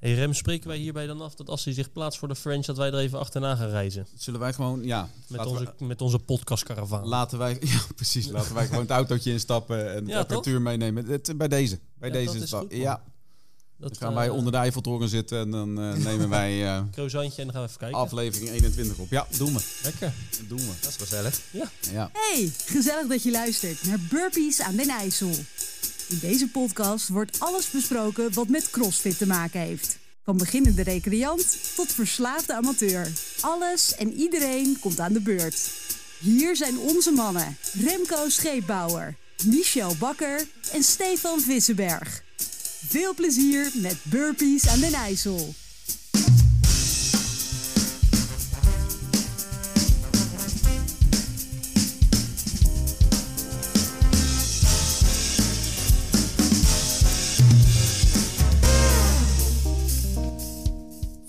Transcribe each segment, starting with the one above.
Hey Rem, spreken wij hierbij dan af dat als hij zich plaatst voor de French, dat wij er even achterna gaan reizen? Zullen wij gewoon, ja, Met onze, we, met onze podcastkaravaan. laten wij, ja precies, laten wij gewoon het autootje instappen en Ja, de apparatuur meenemen. Het, bij deze, bij Ja, deze dat goed, ja, dat dan gaan wij eh, onder de Eiffeltoren zitten en dan eh, nemen wij eh, croissantje en dan gaan we even kijken. aflevering 21 op. Ja, doen we. Lekker. Doen we. Dat is gezellig. Ja. Hey, gezellig dat je luistert naar Burpees aan den IJssel. In deze podcast wordt alles besproken wat met CrossFit te maken heeft. Van beginnende recreant tot verslaafde amateur. Alles en iedereen komt aan de beurt. Hier zijn onze mannen Remco Scheepbouwer, Michel Bakker en Stefan Vissenberg. Veel plezier met Burpees aan den IJssel.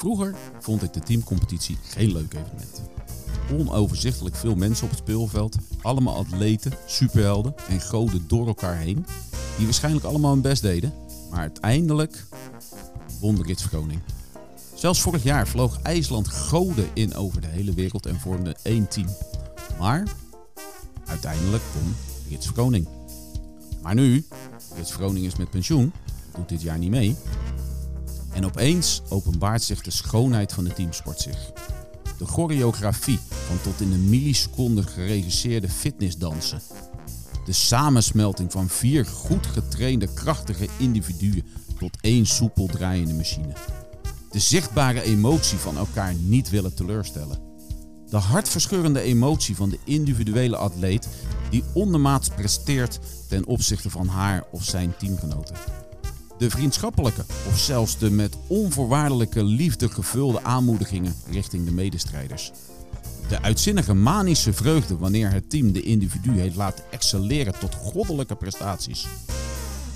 Vroeger vond ik de teamcompetitie geen leuk evenement. Onoverzichtelijk veel mensen op het speelveld, allemaal atleten, superhelden en goden door elkaar heen, die waarschijnlijk allemaal hun best deden, maar uiteindelijk won de Rits. Zelfs vorig jaar vloog IJsland goden in over de hele wereld en vormde één team. Maar uiteindelijk won Rits Koning. Maar nu, Rits Groning is met pensioen, doet dit jaar niet mee, en opeens openbaart zich de schoonheid van de teamsport zich. De choreografie van tot in een milliseconde geregisseerde fitnessdansen. De samensmelting van vier goed getrainde krachtige individuen tot één soepel draaiende machine. De zichtbare emotie van elkaar niet willen teleurstellen. De hartverscheurende emotie van de individuele atleet die ondermaats presteert ten opzichte van haar of zijn teamgenoten de vriendschappelijke of zelfs de met onvoorwaardelijke liefde gevulde aanmoedigingen richting de medestrijders. De uitzinnige manische vreugde wanneer het team de individu heeft laten excelleren tot goddelijke prestaties.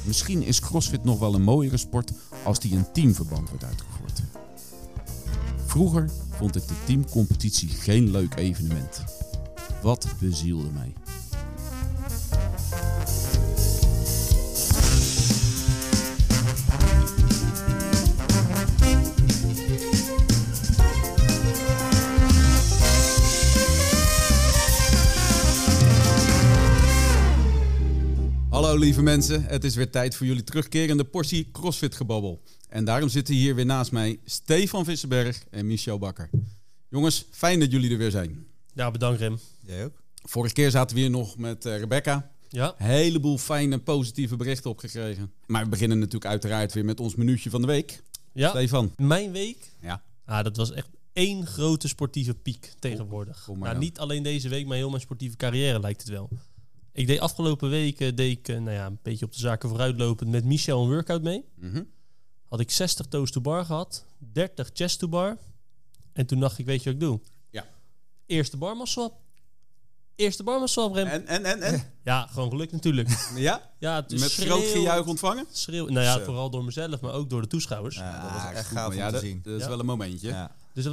Misschien is CrossFit nog wel een mooiere sport als die in teamverband wordt uitgevoerd. Vroeger vond ik de teamcompetitie geen leuk evenement. Wat bezielde mij. Hallo lieve mensen, het is weer tijd voor jullie terugkerende portie CrossFit gebabbel. En daarom zitten hier weer naast mij Stefan Vissenberg en Michel Bakker. Jongens, fijn dat jullie er weer zijn. Ja, bedankt Rem. Jij ook? Vorige keer zaten we hier nog met eh, Rebecca. Ja, Heleboel fijne positieve berichten opgekregen. Maar we beginnen natuurlijk uiteraard weer met ons minuutje van de week. ja. Stefan. mijn week. Ja. Ah, dat was echt één grote sportieve piek tegenwoordig. kom maar nou, niet alleen deze week, maar heel mijn sportieve carrière lijkt het wel. Ik deed afgelopen weken deed ik, eh, nou ja, een beetje op de zaken vooruitlopend met Michel een workout mee. Mhm. Had ik 60 toes to bar gehad, 30 chest to bar. En toen dacht ik, weet je wat ik doe? Ja. Eerste barmas swap. Eerste swap, Rem. En, en, en, en? Ja, gewoon gelukt natuurlijk. Ja? Ja, het is Met schreeuw- groot gejuich ontvangen? Schreeuw, nou ja, Zo. vooral door mezelf, maar ook door de toeschouwers. Ja, dat was echt goed, gaaf om ja, te zien. dat is Ja. wel een momentje. Ja. Dus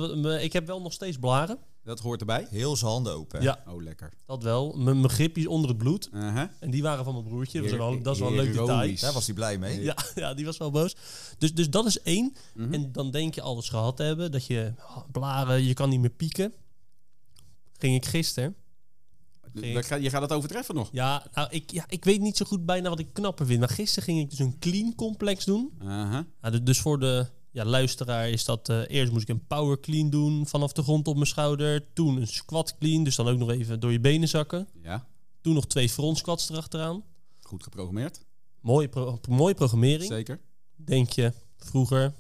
ik heb wel nog steeds blaren. Dat hoort erbij. Heel zijn handen open. Ja, Oh, lekker. dat wel. M- Mijn gripjes onder het bloed. Uh-huh. En die waren van mijn broertje. Dat is wel, dat is wel een leuk detail. Daar was hij blij mee. Ja, ja, die was wel boos. Dus, dus dat is één. Mhm. En dan denk je alles gehad te hebben. Dat je ah, blaren, je kan niet meer pieken. Ging ik gisteren. Ging Dat ga- Je gaat het overtreffen nog. Ja, nou, ik, ja, ik weet niet zo goed bijna wat ik knapper vind. Maar gisteren ging ik dus een clean complex doen. Uh-huh. Ja, du- dus voor de ja, luisteraar is dat... eh, eerst moest ik een power clean doen vanaf de grond op mijn schouder. Toen een squat clean, dus dan ook nog even door je benen zakken. Ja, Toen nog twee front squats erachteraan. goed geprogrammeerd. Mooie, pro mooie programmering. Zeker. Denk je, vroeger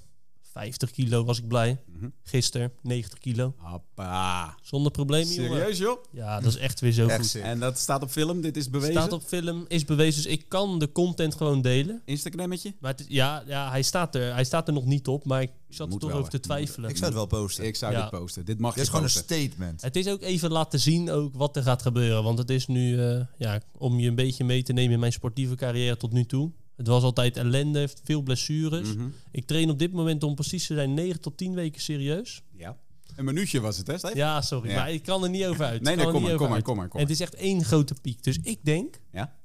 50 kilo was ik blij. Mhm. Gisteren 90 kilo. Hoppa. Zonder problemen, jongen. Serieus, joh? Ja, dat is echt weer zo Echt goed. sick. En dat staat op film, dit is bewezen. Staat op film, is bewezen. Dus ik kan de content gewoon delen. Instagrammetje? Maar het is- ja, ja hij, staat er, hij staat er nog niet op. Maar ik zat er toch wel, over te twijfelen. Ik zou het wel posten. Ik zou Ja. dit posten. Dit mag Dit je is gewoon een posten. statement. Het is ook even laten zien ook wat er gaat gebeuren. Want het is nu, eh, ja, om je een beetje mee te nemen in mijn sportieve carrière tot nu toe. Het was altijd ellende, veel blessures. Mhm. Ik train op dit moment, om precies te zijn, 9 tot 10 weken serieus. Ja. Een minuutje was het, hè, Steve? Ja, sorry, Ja. maar ik kan er niet over uit. Nee, nee, kom maar, kom maar, kom maar, kom het is echt één grote piek. Dus ik denk Ja?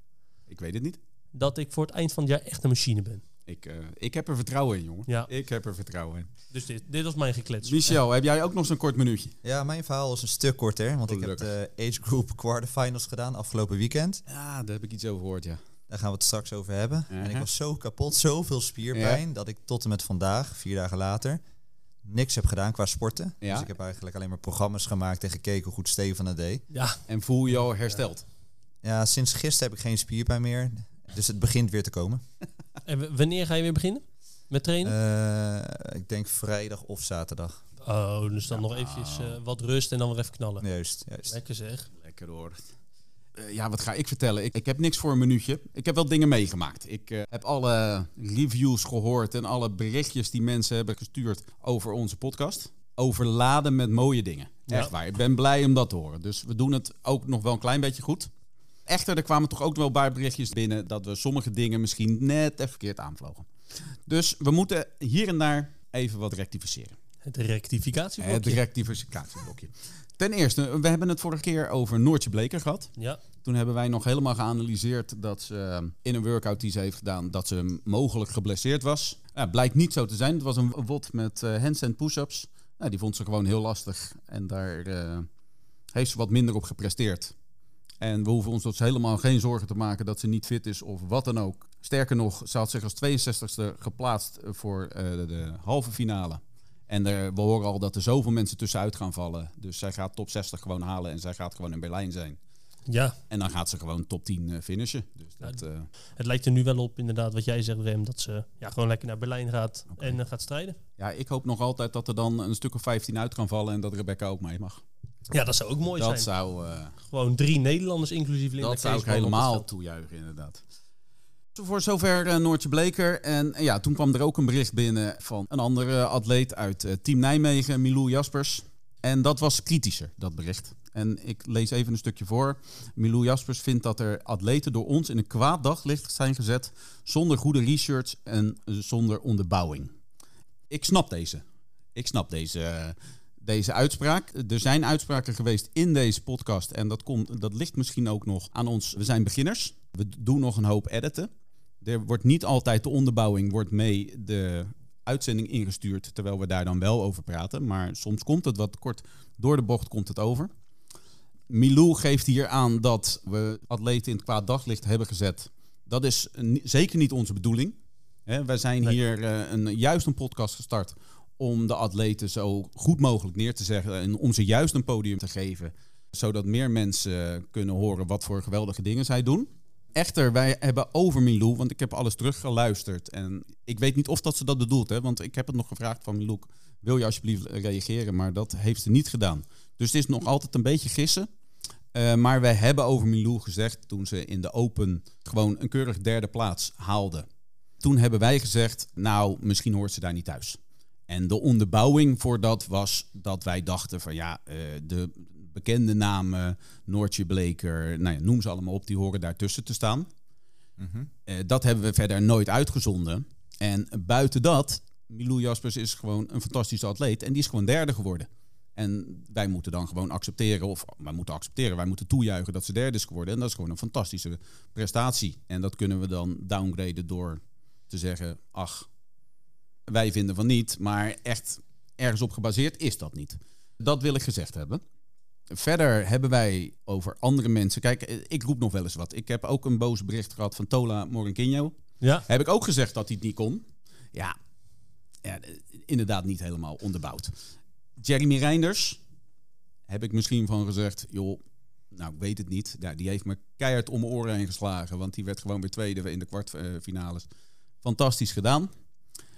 Ik weet het niet. dat ik voor het eind van het jaar echt een machine ben. Ik, eh, ik heb er vertrouwen in, jongen. Ja. Ik heb er vertrouwen in. Dus dit, dit was mijn geklets. Michel, heb jij ook nog zo'n kort minuutje? Ja, mijn verhaal is een stuk korter. Want ik heb de Age Group Quarterfinals gedaan afgelopen weekend. Ja, daar heb ik iets over gehoord, ja. Daar gaan we het straks over hebben. En ik Mhm. was zo kapot, zoveel spierpijn, dat ik tot en met vandaag, vier dagen later, niks heb gedaan qua sporten. Ja. Dus ik heb eigenlijk alleen maar programma's gemaakt en gekeken hoe goed Steven het deed. Ja, En voel je al hersteld? Ja, sinds gisteren heb ik geen spierpijn meer. Dus het begint weer te komen. en wanneer ga je weer beginnen? Met trainen? Eh, ik denk vrijdag of zaterdag. oh, dus dan nog eventjes eh, wat rust en dan weer even knallen. Juist, juist. Lekker zeg. Lekker hoor. Eh, ja, wat ga ik vertellen? Ik, ik heb niks voor een minuutje. Ik heb wel dingen meegemaakt. Ik eh, heb alle reviews gehoord en alle berichtjes die mensen hebben gestuurd over onze podcast. Overladen met mooie dingen. Ja. Echt waar. Ik ben blij om dat te horen. Dus we doen het ook nog wel een klein beetje goed. Echter, er kwamen toch ook wel een paar berichtjes binnen dat we sommige dingen misschien net even verkeerd aanvlogen. Dus we moeten hier en daar even wat rectificeren. Het Het rectificatieblokje. Ten eerste, we hebben het vorige keer over Noortje Bleker gehad. ja, Toen hebben wij nog helemaal geanalyseerd dat ze eh, in een workout die ze heeft gedaan, dat ze mogelijk geblesseerd was. Ja, blijkt niet zo te zijn. Het was een wot met eh handstand push-ups. Nou, die vond ze gewoon heel lastig en daar eh, heeft ze wat minder op gepresteerd. En we hoeven ons dus helemaal geen zorgen te maken dat ze niet fit is of wat dan ook. Sterker nog, ze had zich als 62e geplaatst voor de halve finale. En er, we horen al dat er zoveel mensen tussenuit gaan vallen. Dus zij gaat top 60 gewoon halen en zij gaat gewoon in Berlijn zijn. ja, En dan gaat ze gewoon top 10 eh, finishen. Dus dat, eh, het lijkt er nu wel op inderdaad wat jij zegt Rem, dat ze ja, gewoon lekker naar Berlijn gaat en eh, gaat strijden. ja, ik hoop nog altijd dat er dan een stuk of 15 uit gaan vallen en dat Rebecca ook mee mag. Ja, dat zou ook mooi dat zijn. zou, eh, Gewoon drie Nederlanders inclusief Linda dat zou ik helemaal toejuichen, inderdaad. Voor zover eh, Noortje Bleker. En eh, ja, toen kwam er ook een bericht binnen van een andere atleet uit eh, Team Nijmegen, Milou Jaspers. En dat was kritischer, dat bericht. En ik lees even een stukje voor. Milou Jaspers vindt dat er atleten door ons in een kwaad daglicht zijn gezet zonder goede research en eh, zonder onderbouwing. Ik snap deze. Ik snap deze, eh, deze uitspraak. Er zijn uitspraken geweest in deze podcast en dat, komt, dat ligt misschien ook nog aan ons. We zijn beginners. We doen nog een hoop editen. Er wordt niet altijd de onderbouwing wordt mee de uitzending ingestuurd, terwijl we daar dan wel over praten. Maar soms komt het wat kort door de bocht komt het over. Milou geeft hier aan dat we atleten in het kwaad daglicht hebben gezet. Dat is zeker niet onze bedoeling. Hè, wij zijn Nee. hier eh, een, juist een podcast gestart om de atleten zo goed mogelijk neer te zeggen en om ze juist een podium te geven, zodat meer mensen kunnen horen wat voor geweldige dingen zij doen. Echter, wij hebben over Milou, want ik heb alles teruggeluisterd en ik weet niet of dat ze dat bedoelt, hè, want ik heb het nog gevraagd van Milou, wil je alsjeblieft reageren, maar dat heeft ze niet gedaan. Dus het is nog altijd een beetje gissen. Eh, maar wij hebben over Milou gezegd toen ze in de Open gewoon een keurig derde plaats haalde. Toen hebben wij gezegd, nou, misschien hoort ze daar niet thuis. En de onderbouwing voor dat was dat wij dachten van ja, eh, de bekende namen, Noortje Bleker, nou ja, noem ze allemaal op, die horen daartussen te staan. Mhm. Eh, dat hebben we verder nooit uitgezonden. En buiten dat, Milou Jaspers is gewoon een fantastische atleet en die is gewoon derde geworden. En wij moeten dan gewoon accepteren, of wij moeten accepteren, wij moeten toejuichen dat ze derde is geworden. En dat is gewoon een fantastische prestatie. En dat kunnen we dan downgraden door te zeggen, ach, wij vinden van niet, maar echt ergens op gebaseerd is dat niet. Dat wil ik gezegd hebben. Verder hebben wij over andere mensen. Kijk, eh, ik roep nog wel eens wat. Ik heb ook een boos bericht gehad van Tola Morinquinho. Ja, Heb ik ook gezegd dat hij het niet kon. Ja, ja eh, inderdaad niet helemaal onderbouwd. Jeremy Reinders heb ik misschien van gezegd, joh, nou ik weet het niet. Ja, die heeft me keihard om mijn oren heen geslagen, want die werd gewoon weer tweede in de kwartfinales. Fantastisch gedaan.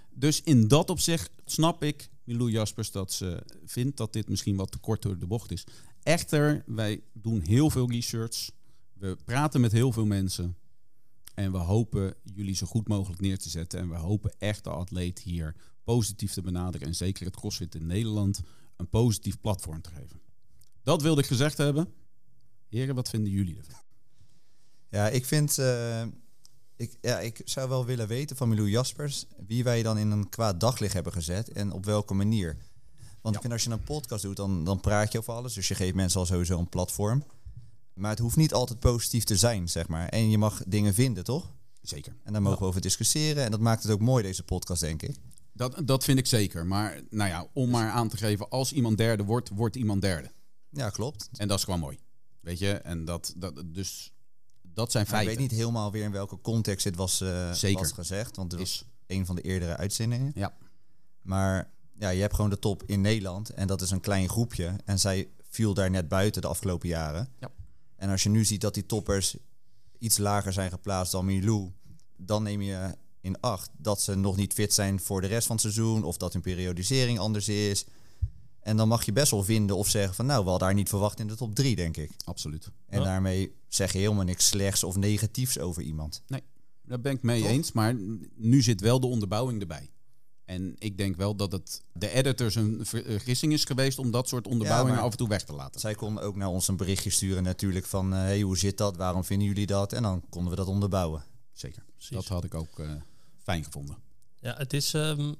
Dus in dat opzicht snap ik Milou Jaspers dat ze vindt dat dit misschien wat te kort door de bocht is. Echter, wij doen heel veel research. We praten met heel veel mensen. En we hopen jullie zo goed mogelijk neer te zetten. En we hopen echt de atleet hier positief te benaderen. En zeker het CrossFit in Nederland een positief platform te geven. Dat wilde ik gezegd hebben. Heren, wat vinden jullie ervan? Ja, ik vind... eh, ik, ja, ik zou wel willen weten van Milou Jaspers... wie wij dan in een kwaad daglicht hebben gezet en op welke manier. Want ik vind als je een podcast doet, dan, dan praat je over alles. Dus je geeft mensen al sowieso een platform. Maar het hoeft niet altijd positief te zijn, zeg maar. En je mag dingen vinden, toch? Zeker. En daar mogen we over discussiëren. En dat maakt het ook mooi, deze podcast, denk ik. Dat, dat vind ik zeker. Maar nou ja, om maar aan te geven, als iemand derde wordt, wordt iemand derde. Ja, klopt. En dat is gewoon mooi. Weet je, en dat, dat, dus, dat zijn Maar ik feiten. weet niet helemaal weer in welke context dit was, eh, Zeker. was gezegd. Want het was Is. een van de eerdere uitzendingen. Ja. Maar ja, je hebt gewoon de top in Nederland. En dat is een klein groepje. En zij viel daar net buiten de afgelopen jaren. Ja. En als je nu ziet dat die toppers iets lager zijn geplaatst dan Milou... dan neem je in acht dat ze nog niet fit zijn voor de rest van het seizoen... of dat hun periodisering anders is. En dan mag je best wel vinden of zeggen van... nou, we hadden haar niet verwacht in de top drie, denk ik. Absoluut. En Ja. daarmee zeg je helemaal niks slechts of negatiefs over iemand. Daar ben ik mee Toch? eens. Maar nu zit wel de onderbouwing erbij. En ik denk wel dat het de editors een vergissing is geweest om dat soort onderbouwingen af en toe weg te laten. Zij kon ook naar ons een berichtje sturen natuurlijk van... eh, hey, hoe zit dat? Waarom vinden jullie dat? En dan konden we dat onderbouwen. Zeker. Precies. Dat had ik ook eh, fijn gevonden. Ja, het is ehm,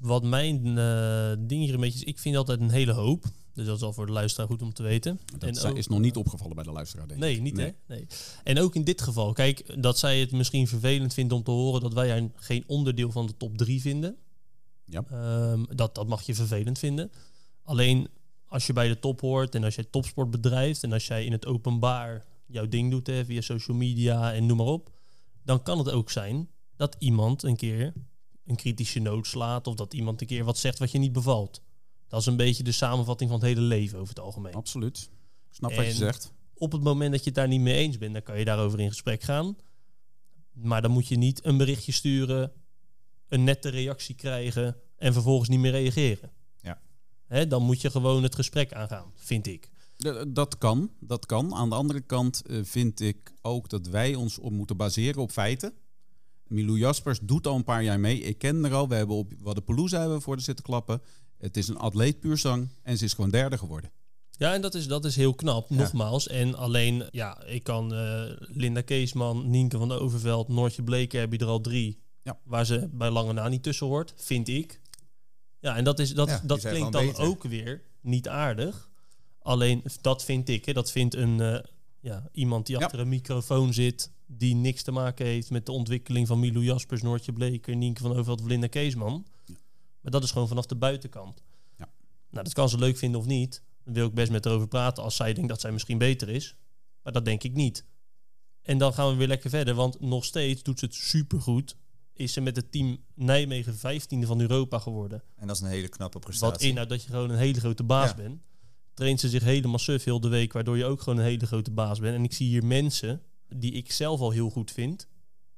wat mijn eh ding hier een beetje is. Ik vind altijd een hele hoop. Dus dat is al voor de luisteraar goed om te weten. Dat En is- ook- is nog niet opgevallen bij de luisteraar, denk ik. Nee, niet Nee. hè? Nee. En ook in dit geval, kijk, dat zij het misschien vervelend vindt om te horen dat wij geen onderdeel van de top 3 vinden. Ja. Ehm, dat, dat mag je vervelend vinden. Alleen als je bij de top hoort en als jij topsport bedrijft en als jij in het openbaar jouw ding doet hè, via social media en noem maar op, dan kan het ook zijn dat iemand een keer een kritische noot slaat of dat iemand een keer wat zegt wat je niet bevalt. Dat is een beetje de samenvatting van het hele leven over het algemeen Absoluut. Snap wat je zegt. op het moment dat je het daar niet mee eens bent, dan kan je daarover in gesprek gaan. Maar dan moet je niet een berichtje sturen, een nette reactie krijgen en vervolgens niet meer reageren. Ja. Hè, dan moet je gewoon het gesprek aangaan, vind ik. Dat kan, dat kan. Aan de andere kant eh, vind ik ook dat wij ons op moeten baseren op feiten. Milou Jaspers doet al een paar jaar mee. Ik ken haar al. We hebben op Waddenpelouse hebben we voor de zitten klappen. Het is een atleet puur zang en ze is gewoon derde geworden. Ja, en dat is, dat is heel knap, Ja. nogmaals. En alleen, ja, ik kan eh, Linda Keesman, Nienke van de Overveld, Noortje Bleker, heb je er al drie. Ja. Waar ze bij lange na niet tussen hoort, vind ik. Ja, en dat, is, dat, Ja, dat klinkt dan beter. ook weer niet aardig. Alleen, dat vind ik. Hè, dat vindt een, eh, ja, iemand die achter een microfoon zit, die niks te maken heeft met de ontwikkeling van Milou Jaspers, Noortje Bleker, Nienke van Overveld Linda Keesman. Maar dat is gewoon vanaf de buitenkant. Ja. Nou, dat kan ze leuk vinden of niet. Dan wil ik best met haar over praten als zij denkt dat zij misschien beter is. Maar dat denk ik niet. En dan gaan we weer lekker verder, want nog steeds doet ze het supergoed. Is ze met het team Nijmegen 15e van Europa geworden. En dat is een hele knappe prestatie. Wat inhoudt dat je gewoon een hele grote baas Ja. bent. Traint ze zich helemaal suf heel de week, waardoor je ook gewoon een hele grote baas bent. En ik zie hier mensen die ik zelf al heel goed vind,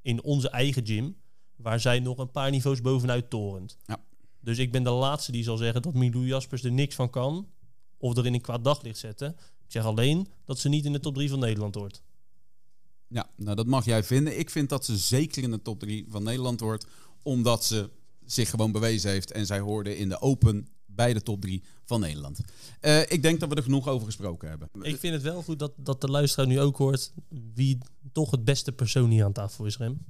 in onze eigen gym, waar zij nog een paar niveaus bovenuit torent. Ja. Dus ik ben de laatste die zal zeggen dat Milou Jaspers er niks van kan, of er in een kwaad daglicht zetten. Ik zeg alleen dat ze niet in de top 3 van Nederland hoort. Ja, nou dat mag jij vinden. Ik vind dat ze zeker in de top 3 van Nederland hoort. Omdat ze zich gewoon bewezen heeft. En zij hoorde in de Open bij de top 3 van Nederland. Eh, ik denk dat we er genoeg over gesproken hebben. Ik vind het wel goed dat, dat de luisteraar nu ook hoort wie toch het beste persoon hier aan tafel is, Rem.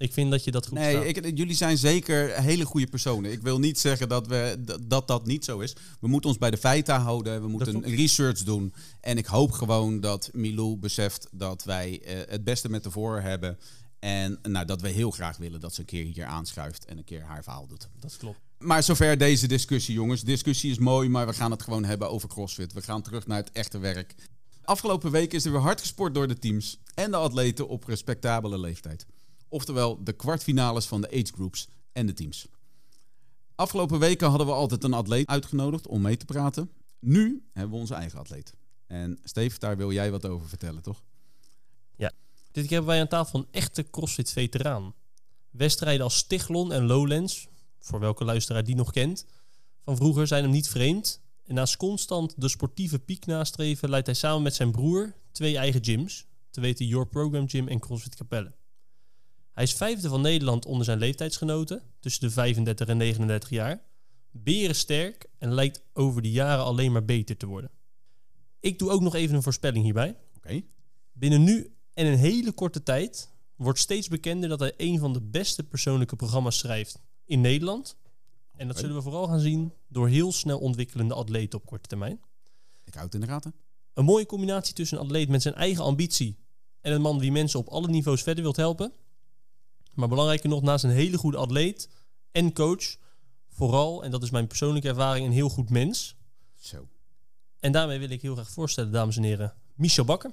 Ik vind dat je dat goed Nee, ik, jullie zijn zeker hele goede personen. Ik wil niet zeggen dat, we, dat, dat niet zo is. We moeten ons bij de feiten houden. We moeten klopt. research doen. En ik hoop gewoon dat Milou beseft dat wij eh, het beste met de voor hebben. En nou, dat we heel graag willen dat ze een keer hier aanschuift en een keer haar verhaal doet. Dat klopt. Maar zover deze discussie, jongens. Discussie is mooi, maar we gaan het gewoon hebben over CrossFit. We gaan terug naar het echte werk. Afgelopen week is er weer hard gesport door de teams en de atleten op respectabele leeftijd. Oftewel de kwartfinales van de age groups en de teams. Afgelopen weken hadden we altijd een atleet uitgenodigd om mee te praten. Nu hebben we onze eigen atleet. En Steve, daar wil jij wat over vertellen, toch? Dit keer hebben wij aan tafel een echte CrossFit-veteraan. Wedstrijden als Stichlon en Lowlands, voor welke luisteraar die nog kent, van vroeger zijn hem niet vreemd. En naast constant de sportieve piek nastreven, leidt hij samen met zijn broer twee eigen gyms, te weten Your Program Gym en CrossFit Capelle. Hij is vijfde van Nederland onder zijn leeftijdsgenoten, tussen de 35 en 39 jaar. Berensterk en lijkt over de jaren alleen maar beter te worden. Ik doe ook nog even een voorspelling hierbij. Oké. Binnen nu en een hele korte tijd wordt steeds bekender dat hij een van de beste persoonlijke programma's schrijft in Nederland. En dat zullen we vooral gaan zien door heel snel ontwikkelende atleten op korte termijn. Ik houd het in de gaten. Een mooie combinatie tussen een atleet met zijn eigen ambitie en een man die mensen op alle niveaus verder wilt helpen. Maar belangrijker nog, naast een hele goede atleet en coach, vooral, en dat is mijn persoonlijke ervaring, een heel goed mens. Zo. En daarmee wil ik heel graag voorstellen, dames en heren, Michel Bakker.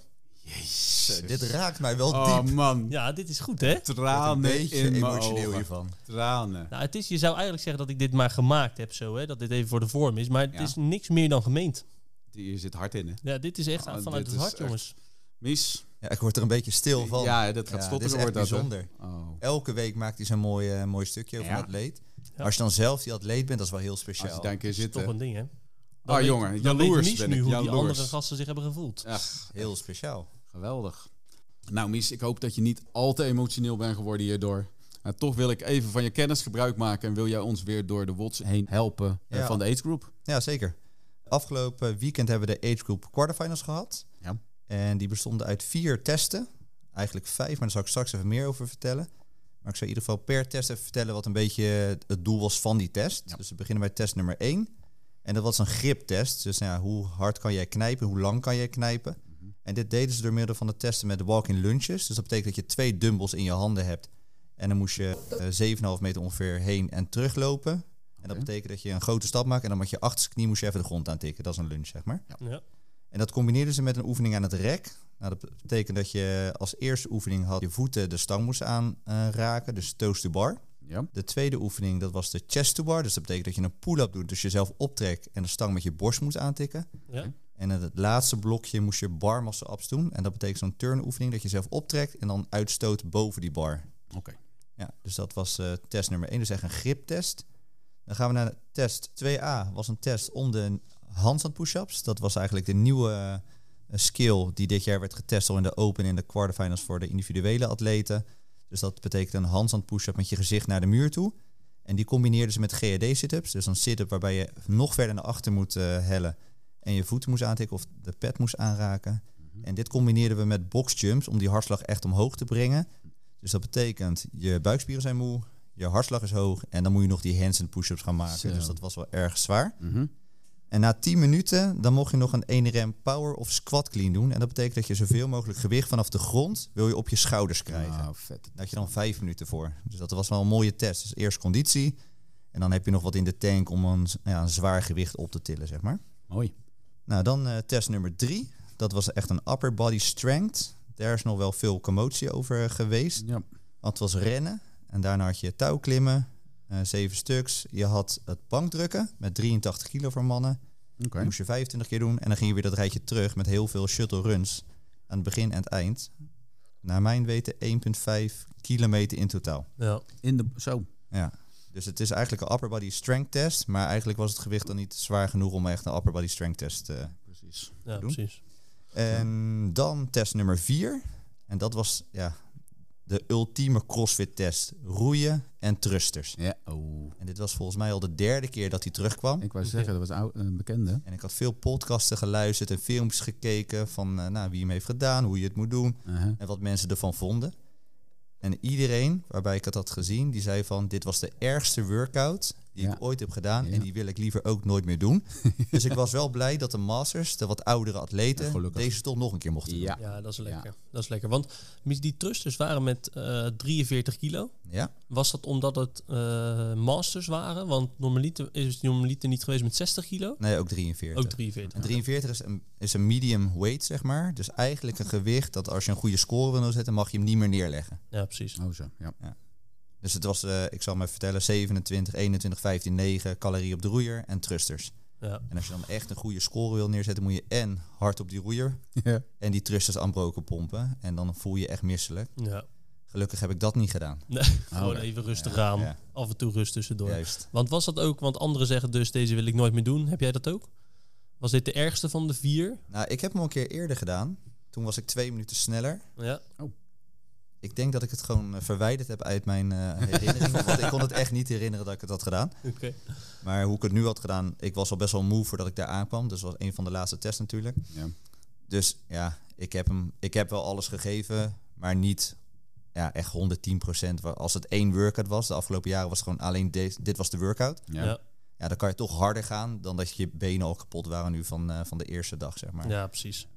Zo, dit raakt mij wel Oh diep. man, Ja, dit is goed, hè? een tranen beetje in mijn emotioneel ogen. hiervan. Tranen. Nou, het is, je zou eigenlijk zeggen dat ik dit maar gemaakt heb zo, hè? Dat dit even voor de vorm is. Maar het Ja. is niks meer dan gemeend. Hier zit hard in, hè. Ja, dit is echt Oh, vanuit het hart, echt- jongens. Mies. Ja, ik word er een beetje stil van. Ja, dat gaat Ja, dit stotteren is echt wordt dat. hè? bijzonder. Oh. Elke week maakt hij zo'n mooi, eh, mooi stukje over Ja. atleet. Maar als je dan zelf die atleet bent, dat is wel heel speciaal. Als je daar een keer Dat is zit, toch een ding, hè? Oh, jongen, dan weet jaloers Mies ben nu ik, hoe die jaloers. andere gasten zich hebben gevoeld. Ach, Heel speciaal. geweldig. Nou, Mies, ik hoop dat je niet al te emotioneel bent geworden hierdoor. Maar toch wil ik even van je kennis gebruik maken en wil jij ons weer door de WOTS heen helpen eh, Ja. van de age group. Ja, zeker. Afgelopen weekend hebben we de Age Group quarterfinals gehad. Ja. En die bestonden uit vier testen. Eigenlijk vijf, maar daar zal ik straks even meer over vertellen. Maar ik zal in ieder geval per test even vertellen wat een beetje het doel was van die test. Ja. Dus we beginnen bij test nummer één. En dat was een griptest. Dus nou ja, hoe hard kan jij knijpen, hoe lang kan jij knijpen. Mhm. En dit deden ze door middel van de testen met walk-in lunches. Dus dat betekent dat je twee dumbbells in je handen hebt. En dan moest je eh 7,5 meter ongeveer heen en teruglopen. En dat betekent dat je een grote stap maakt en dan met je achterste knie moest je even de grond aantikken. Dat is een lunge, zeg maar. Ja. En dat combineerden ze met een oefening aan het rek. Nou, dat betekent dat je als eerste oefening had je voeten de stang moest aanraken, dus toes to bar. Ja. De tweede oefening, dat was de chest to bar. Dus dat betekent dat je een pull-up doet, dus jezelf optrekt en de stang met je borst moest aantikken. Ja. En in het laatste blokje moest je bar muscle ups doen. En dat betekent zo'n turn oefening, dat je jezelf optrekt en dan uitstoot boven die bar. Oké. Ja, dus dat was eh, test nummer 1, dus echt een griptest. Dan gaan we naar test 2a, was een test om de handstand push-ups. Dat was eigenlijk de nieuwe eh, skill die dit jaar werd getest al in de open en in de quarterfinals voor de individuele atleten. Dus dat betekent een handstand push-up met je gezicht naar de muur toe. En die combineerden ze met GED sit-ups. Dus een sit-up waarbij je nog verder naar achter moet eh, hellen en je voeten moest aantikken of de pad moest aanraken. En dit combineerden we met boxjumps om die hartslag echt omhoog te brengen. Dus dat betekent, je buikspieren zijn moe, je hartslag is hoog en dan moet je nog die handstand push-ups gaan maken. Zo. Dus dat was wel erg zwaar. Mhm. En na 10 minuten, dan mocht je nog een 1 rem power of squat clean doen. En dat betekent dat je zoveel mogelijk gewicht vanaf de grond wil je op je schouders krijgen. Nou, vet. Daar had je dan 5 minuten voor. Dus dat was wel een mooie test. Dus eerst conditie. En dan heb je nog wat in de tank om een, ja, een zwaar gewicht op te tillen, zeg maar. Mooi. Nou, dan eh, test nummer drie. Dat was echt een upper body strength. Daar is nog wel veel commotie over geweest. Ja. Want het was rennen. En daarna had je touwklimmen, eh zeven stuks. Je had het bankdrukken met 83 kilo voor mannen. Oké. Dat moest je 25 keer doen. En dan ging je weer dat rijtje terug met heel veel shuttle runs. Aan het begin en het eind. Naar mijn weten 1,5 kilometer in totaal. Ja. In de... Zo. Ja. Dus het is eigenlijk een upper body strength test. Maar eigenlijk was het gewicht dan niet zwaar genoeg om echt een upper body strength test te Precies. ja, doen. precies. En dan test nummer vier. En dat was ja, de ultieme CrossFit test. Roeien en thrusters. Ja. Oh. En dit was volgens mij al de derde keer dat hij terugkwam. Ik wou zeggen, dat was een bekende. En ik had veel podcasten geluisterd en filmpjes gekeken van eh, nou, wie hem heeft gedaan, hoe je het moet doen en wat mensen ervan vonden. En iedereen waarbij ik het had gezien, die zei van dit was de ergste workout die Ja. ik ooit heb gedaan Ja. en die wil ik liever ook nooit meer doen. dus ik was wel blij dat de masters, de wat oudere atleten, deze toch nog een keer mochten Ja. Ja, dat is lekker. Dat is lekker. Want mis- die thrusters waren met eh 43 kilo. doen. Ja, Was dat omdat het eh, masters waren? Want normaliter is normaliter niet geweest met 60 kilo? nee, ook 43. Ook 43. En 43 is een, is een medium weight, zeg maar. Dus eigenlijk een gewicht dat als je een goede score wil zetten, mag je hem niet meer neerleggen. Ja, precies. Oh zo, ja. Dus het was, eh, ik zal maar vertellen, 27, 21, 15, 9 calorie op de roeier en thrusters. Ja. En als je dan echt een goede score wil neerzetten, moet je en hard op die roeier Ja. en die thrusters aanbroken pompen. En dan voel je je echt misselijk. ja. Gelukkig heb ik dat niet gedaan. Nee, gewoon oké. even rustig Ja, aan. ja. Af en toe rust tussendoor. Juist. Want was dat ook, want anderen zeggen dus deze wil ik nooit meer doen. Heb jij dat ook? Was dit de ergste van de vier? Nou, ik heb hem al een keer eerder gedaan. Toen was ik twee minuten sneller. Ja. Ik denk dat ik het gewoon eh, verwijderd heb uit mijn eh herinneringen. want ik kon het echt niet herinneren dat ik het had gedaan. Oké. Maar hoe ik het nu had gedaan, ik was al best wel moe voordat ik daar aankwam. Dus dat was een van de laatste tests natuurlijk. Ja. Dus ja, ik heb, hem, ik heb wel alles gegeven, maar niet ja, echt 110%. Wa- Als het één workout was, de afgelopen jaren was het gewoon alleen deze, dit was de workout. Ja. Ja. Ja, dan kan je toch harder gaan dan dat je benen al kapot waren nu van, eh, van de eerste dag, zeg maar. ja, precies.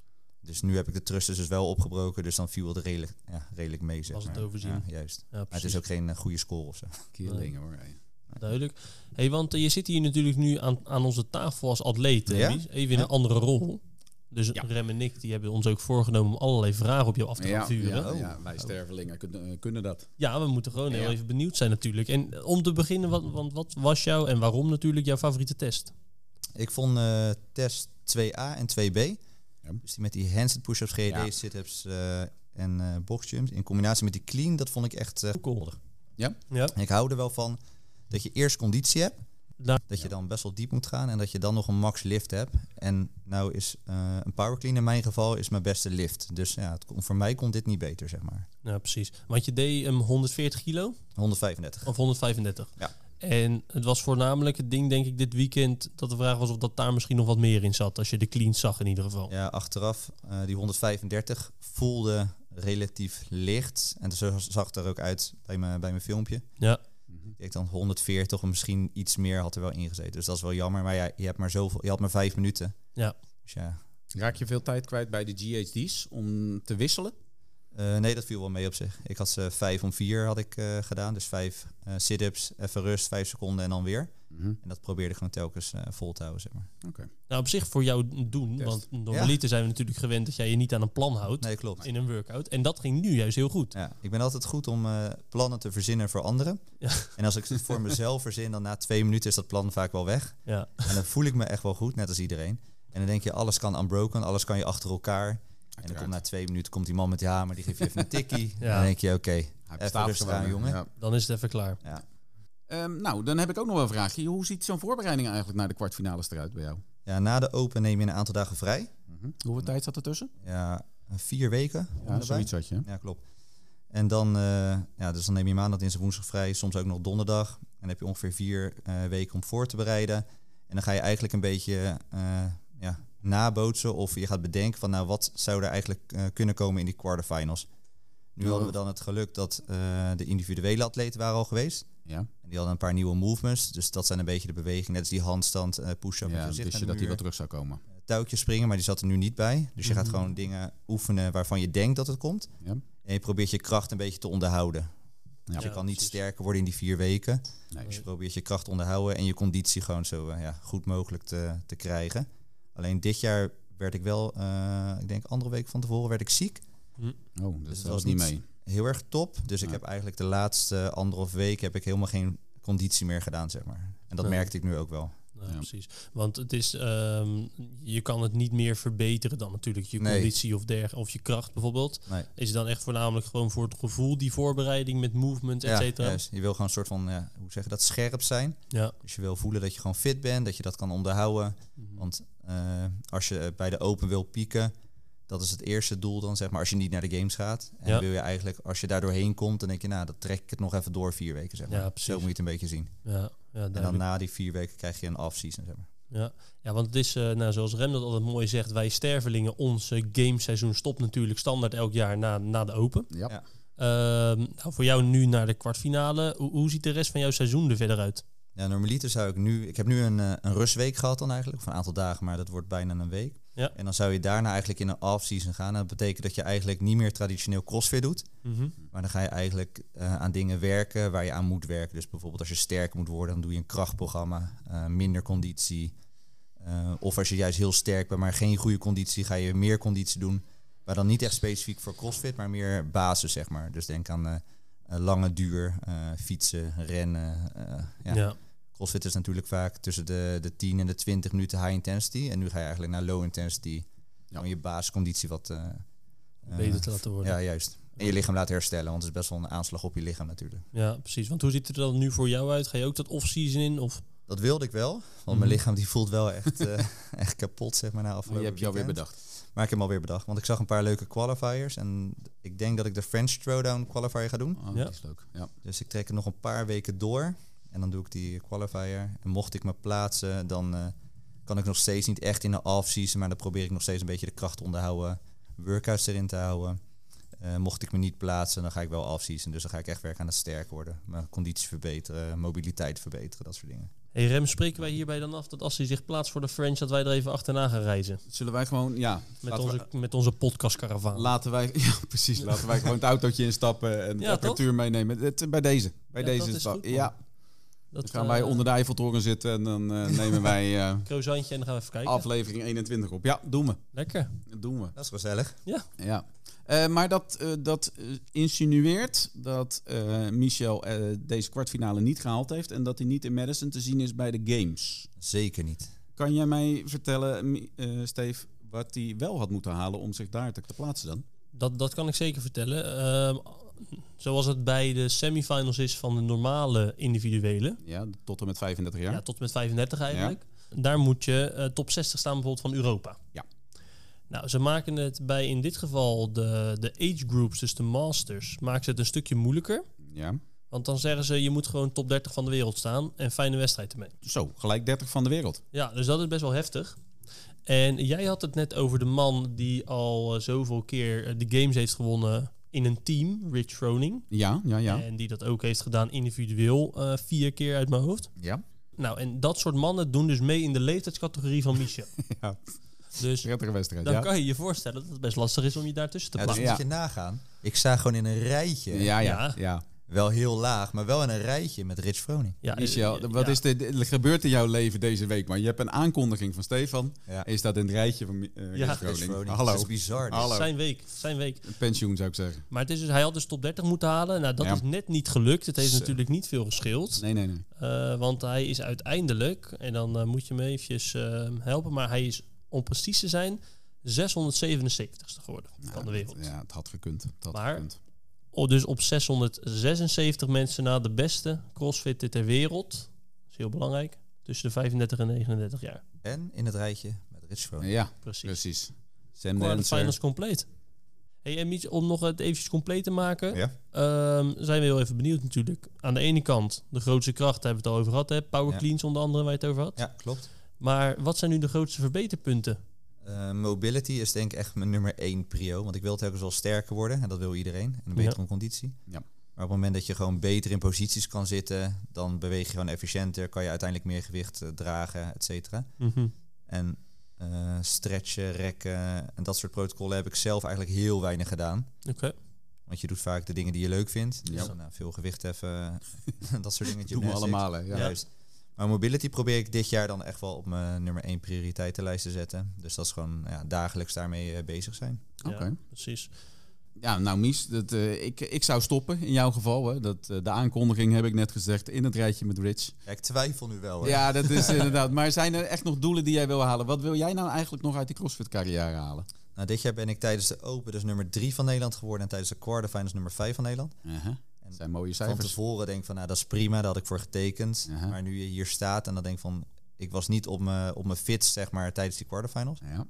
Dus nu heb ik de thrusters dus wel opgebroken, dus dan viel het redelijk, ja, redelijk mee. Zeg Was het maar. overzien. Ja, juist. Ja, Maar het is ook geen eh, goede score of zo. Keerlingen hoor. hey. Duidelijk. Hey, want eh, je zit hier natuurlijk nu aan, aan onze tafel als atleet, Ja? Even in Ja. een andere rol. Dus Ja. Rem en ik die hebben ons ook voorgenomen om allerlei vragen op jou af te gaan vuren. ja, Oh. ja, wij stervelingen kunnen, kunnen dat. Ja, we moeten gewoon heel Ja. even benieuwd zijn natuurlijk. En eh, om te beginnen, wat, want wat was jouw en waarom natuurlijk jouw favoriete test? Ik vond eh, test 2A en 2B, Ja. dus die met die handstand push-ups, GED, Ja. sit-ups eh, en eh boxjumps, in combinatie met die clean, dat vond ik echt eh Cool. geweldig. Ja, En ik hou er wel van dat je eerst conditie hebt, daar, dat je dan best wel diep moet gaan en dat je dan nog een max lift hebt. En nou is eh, een power clean in mijn geval is mijn beste lift. Dus ja, het, kon- voor mij kon dit niet beter, zeg maar. ja, precies. Want je deed hem 140 kilo 135. of 135? Ja. En het was voornamelijk het ding, denk ik, dit weekend dat de vraag was of dat daar misschien nog wat meer in zat. Als je de clean zag in ieder geval. Ja, achteraf, eh, die 135 voelde relatief licht. En zo zag het er ook uit bij mijn, bij mijn filmpje. Ja, Ik denk dan 140 of misschien iets meer had er wel ingezeten. Dus dat is wel jammer. Maar ja, je, hebt maar zoveel, je had maar vijf minuten. ja. Dus ja, Raak je veel tijd kwijt bij de GHD's om te wisselen? Eh, nee, dat viel wel mee op zich. Ik had ze vijf om vier had ik eh, gedaan. Dus vijf eh, sit-ups, even rust, vijf seconden en dan weer. Mhm. En dat probeerde ik gewoon telkens eh, vol te houden, zeg maar. Oké. Nou, op zich voor jou doen, Test. want normaliter zijn we natuurlijk gewend dat jij je niet aan een plan houdt Nee, klopt. in een workout. En dat ging nu juist heel goed. Ja, ik ben altijd goed om eh, plannen te verzinnen voor anderen. Ja. En als ik het voor mezelf verzin, dan na twee minuten is dat plan vaak wel weg. Ja, En dan voel ik me echt wel goed, net als iedereen. En dan denk je, alles kan unbroken, alles kan je achter elkaar. En dan komt na twee minuten komt die man met die hamer, die geeft je even een tikkie. Ja. Dan denk je, oké, Hij even bestaat rustig gewoon, jongen. Ja. dan is het even klaar. Ja. Ehm, nou, dan heb ik ook nog wel een vraagje. Hoe ziet zo'n voorbereiding eigenlijk naar de kwartfinales eruit bij jou? ja, na de open neem je een aantal dagen vrij. Mhm. Hoeveel tijd zat er tussen? Ja, vier weken. Ja, zoiets had je. Ja, klopt. En dan, eh, ja, dus dan neem je maandag, dinsdag, woensdag vrij, soms ook nog donderdag. En dan heb je ongeveer vier eh, weken om voor te bereiden. En dan ga je eigenlijk een beetje eh, nabootsen of je gaat bedenken van, nou, wat zou er eigenlijk eh, kunnen komen in die quarterfinals. Nu Ja. hadden we dan het geluk dat eh, de individuele atleten waren al geweest. Ja, En die hadden een paar nieuwe movements. Dus dat zijn een beetje de bewegingen. Net als die handstand, eh push-up, ja wist naar je dat hij muur wel terug zou komen. touwtjes springen, maar die zat er nu niet bij. Dus je gaat Mhm. gewoon dingen oefenen waarvan je denkt dat het komt. Ja. En je probeert je kracht een beetje te onderhouden. Ja. Dus je kan niet precies. sterker worden in die vier weken. Nee. Dus je probeert je kracht te onderhouden en je conditie gewoon zo eh, ja, goed mogelijk te, te krijgen. Alleen dit jaar werd ik wel, eh, ik denk andere week van tevoren, werd ik ziek. Oh, dus het dat was niet mee. Heel erg top. Dus ik Ja. heb eigenlijk de laatste anderhalf week heb ik helemaal geen conditie meer gedaan, zeg maar. En dat Nee. merkte ik nu ook wel. Ja. precies. Want het is, ehm, je kan het niet meer verbeteren dan natuurlijk je Nee. conditie of, der, of je kracht bijvoorbeeld. Nee. Is het dan echt voornamelijk gewoon voor het gevoel, die voorbereiding met movement, et Ja, cetera? juist. je wil gewoon een soort van, ja, hoe zeg je dat, scherp zijn. Ja. Dus je wil voelen dat je gewoon fit bent, dat je dat kan onderhouden. Mhm. Want als je bij de open wil pieken, dat is het eerste doel dan, zeg maar, als je niet naar de games gaat. En Ja. wil je eigenlijk, als je daar doorheen komt, dan denk je, nou, dat trek ik het nog even door vier weken, zeg maar. Ja, precies. Zo moet je het een beetje zien. Ja, ja, En dan na die vier weken krijg je een off-season, zeg maar. Ja. ja, want het is, eh, nou, zoals Rem dat altijd mooi zegt, wij stervelingen, ons eh, gameseizoen stopt natuurlijk standaard elk jaar na, na de Open. Ja. Ja. Ehm, nou, voor jou nu naar de kwartfinale. Hoe, hoe ziet de rest van jouw seizoen er verder uit? Ja, normaliter zou ik nu, ik heb nu een, eh, een rustweek gehad dan eigenlijk, of een aantal dagen, maar dat wordt bijna een week. Ja. En dan zou je daarna eigenlijk in een off-season gaan. Dat betekent dat je eigenlijk niet meer traditioneel crossfit doet. Mhm. Maar dan ga je eigenlijk eh, aan dingen werken waar je aan moet werken. Dus bijvoorbeeld als je sterker moet worden, dan doe je een krachtprogramma, eh, minder conditie. Of als je juist heel sterk bent, maar geen goede conditie, ga je meer conditie doen. Maar dan niet echt specifiek voor CrossFit, maar meer basis, zeg maar. Dus denk aan lange duur, fietsen, rennen. ja. Ja. CrossFit is natuurlijk vaak tussen de, de 10 en de 20 minuten high intensity. En nu ga je eigenlijk naar low intensity. Ja. Om je basisconditie wat... eh, eh, beter te laten worden. ja, juist. En je lichaam laten herstellen, want het is best wel een aanslag op je lichaam natuurlijk. Ja, precies. Want hoe ziet het er dan nu voor jou uit? Ga je ook dat off-season in? Of? Dat wilde ik wel, want Mhm. mijn lichaam die voelt wel echt, eh, echt kapot, zeg maar, na Maar afgelopen je hebt je alweer weekend. bedacht. Maar ik heb hem alweer bedacht, want ik zag een paar leuke qualifiers. En ik denk dat ik de French Throwdown qualifier ga doen. Oh, Ja. Dat is leuk. Ja. Dus ik trek er nog een paar weken door. En dan doe ik die qualifier. En mocht ik me plaatsen, dan eh, kan ik nog steeds niet echt in de off-season. Maar dan probeer ik nog steeds een beetje de kracht te onderhouden. Workouts erin te houden. Eh, mocht ik me niet plaatsen, dan ga ik wel afsiezen. Dus dan ga ik echt werken aan het sterk worden. Mijn condities verbeteren, mobiliteit verbeteren, dat soort dingen. Hey Rem, spreken wij hierbij dan af dat als hij zich plaatst voor de French, dat wij er even achterna gaan reizen? Zullen wij gewoon, ja, Met onze, we- met onze podcastkaravaan. laten wij, ja precies, laten wij gewoon het autootje instappen en de Ja, apparatuur meenemen. Het, bij deze, bij Ja, deze dat is goed, ja, dat dan gaan wij eh, onder de Eiffeltoren zitten en dan eh, nemen wij eh, croissantje en dan gaan we even kijken. aflevering 21 op. Ja, doen we. Lekker. Dat doen we. Dat is gezellig. Ja. Eh, maar dat, eh, dat insinueert dat eh, Michel eh, deze kwartfinale niet gehaald heeft en dat hij niet in Madison te zien is bij de Games. Zeker niet. Kan jij mij vertellen, eh, Steve, wat hij wel had moeten halen om zich daar te, te plaatsen dan? Dat, dat kan ik zeker vertellen. Zoals het bij de semifinals is van de normale individuele, Ja, tot en met 35 jaar. ja. tot en met 35 eigenlijk, daar moet je eh, top 60 staan bijvoorbeeld van Europa. Ja. Nou, ze maken het bij in dit geval de, de age groups, dus de masters, maken ze het een stukje moeilijker. ja. Want dan zeggen ze, je moet gewoon top 30 van de wereld staan en fijne wedstrijd ermee. Zo, gelijk 30 van de wereld. Ja, dus dat is best wel heftig. En jij had het net over de man die al eh, zoveel keer eh, de games heeft gewonnen in een team, Rich Froning. Ja, ja, ja. En die dat ook heeft gedaan individueel eh, vier keer uit mijn hoofd. Ja. Nou, en dat soort mannen doen dus mee in de leeftijdscategorie van Michel. ja. Dus wedstrijd. dan ja. kan je je voorstellen dat het best lastig is om je daartussen te Ja, dus plaatsen. moet je nagaan. Ik sta gewoon in een rijtje. ja, ja, Ja. Wel heel laag, maar wel in een rijtje met Rich Froning. Ja, Michel, eh, wat ja. is er, er gebeurt in jouw leven deze week? Maar je hebt een aankondiging van Stefan. Ja. En je staat in het rijtje van uh, Ja, Rich. Froning. Hallo. Dat is bizar. Hallo. Zijn week, zijn week. Pensioen zou ik zeggen. Maar het is dus, hij had dus top 30 moeten halen. Nou, dat Ja. is net niet gelukt. Het heeft natuurlijk niet veel geschild. Nee, nee, nee. Eh, want hij is uiteindelijk, en dan eh, moet je me eventjes eh, helpen, maar hij is, om precies te zijn, 677ste geworden van de wereld. Ja, het had gekund. Het had Maar- gekund. Dus op 676 mensen na de beste crossfitter ter wereld. Dat is heel belangrijk. Tussen de 35 en 39 jaar. En in het rijtje met Rich. Ja, Precies. precies. Sam Quarter Dancer. finals compleet. Hey, en om nog het eventjes compleet te maken, Ja. ehm, zijn we heel even benieuwd natuurlijk. Aan de ene kant, de grootste kracht, daar hebben we het al over gehad. Hè? Power Ja. cleans onder andere, waar je het over had. ja, klopt. Maar wat zijn nu de grootste verbeterpunten? Eh, mobility is denk ik echt mijn nummer één prio. Want ik wil telkens wel sterker worden. En dat wil iedereen. En een Ja. betere conditie. Ja. Maar op het moment dat je gewoon beter in posities kan zitten... dan beweeg je gewoon efficiënter. Kan je uiteindelijk meer gewicht eh, dragen, et cetera. Mhm. En eh, stretchen, rekken en dat soort protocollen heb ik zelf eigenlijk heel weinig gedaan. Oké. Want je doet vaak de dingen die je leuk vindt. Ja. Dus dan, nou, veel gewicht heffen, dat soort dingen. Doen we allemaal, hè. Ja. Juist. Maar mobility probeer ik dit jaar dan echt wel op mijn nummer één prioriteitenlijst te zetten. Dus dat is gewoon ja, dagelijks daarmee eh, bezig zijn. Oké. Ja, precies. Ja, nou Mies, dat, eh, ik, ik zou stoppen in jouw geval. Hè. Dat, eh, de aankondiging heb ik net gezegd in het rijtje met Rich. Ja, ik twijfel nu wel. hè. Ja, dat is inderdaad. Maar zijn er echt nog doelen die jij wil halen? Wat wil jij nou eigenlijk nog uit die CrossFit carrière halen? Nou, dit jaar ben ik tijdens de Open dus nummer drie van Nederland geworden. En tijdens de quarterfinals nummer vijf van Nederland. Dat zijn mooie Van cijfers. tevoren denk ik van, nou dat is prima, daar had ik voor getekend. Maar nu je hier staat en dan denk ik van, ik was niet op mijn op mijn fit zeg maar tijdens die quarterfinals. Ja.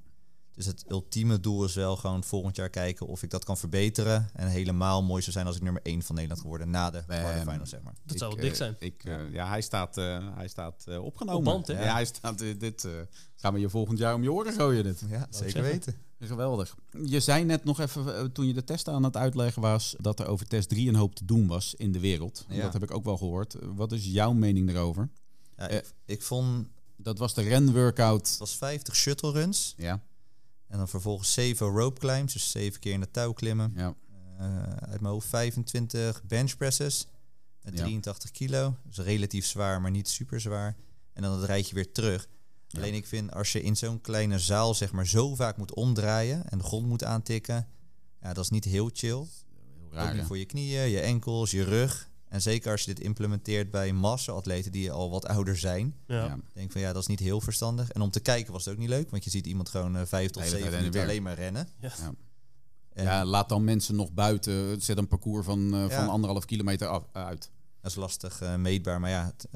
Dus het ultieme doel is wel gewoon volgend jaar kijken of ik dat kan verbeteren. En helemaal mooi zou zijn als ik nummer 1 van Nederland geworden na de Bam. quarterfinals, zeg maar. Dat zou Ik, wel dik eh, zijn. Ik, eh, ja, hij staat, eh, hij staat eh, opgenomen. Op band, hè? Ja, hij staat, dit eh, gaan we je volgend jaar om je oren gooien. Dit. Ja, zeker weten. Geweldig. Je zei net nog even, toen je de test aan het uitleggen was, dat er over test 3 een hoop te doen was in de wereld. Ja. Dat heb ik ook wel gehoord. Eh, Wat is jouw mening daarover? Ja, ik, ik vond, Dat was de renworkout. het was 50 shuttle runs. Ja, En dan vervolgens 7 rope climbs, dus 7 keer in de touw klimmen. ja. Eh, uit mijn hoofd 25 bench presses met Ja. 83 kilo. Dus relatief zwaar, maar niet super zwaar. En dan het rijtje weer terug. Ja. Alleen ik vind als je in zo'n kleine zaal zeg maar zo vaak moet omdraaien en de grond moet aantikken, ja, dat is niet heel chill. Heel Ook raar. niet hè? voor je knieën, je enkels, je rug. En zeker als je dit implementeert bij massa-atleten die al wat ouder zijn. Ja. Ja. denk ik van ja, dat is niet heel verstandig. En om te kijken was het ook niet leuk, want je ziet iemand gewoon eh, vijf tot zeven minuten weer. alleen maar rennen. Ja. Ja. Laat dan mensen nog buiten. Zet een parcours van, eh, Ja. van anderhalf kilometer af, uit. Dat is lastig eh, meetbaar. Maar ja, het,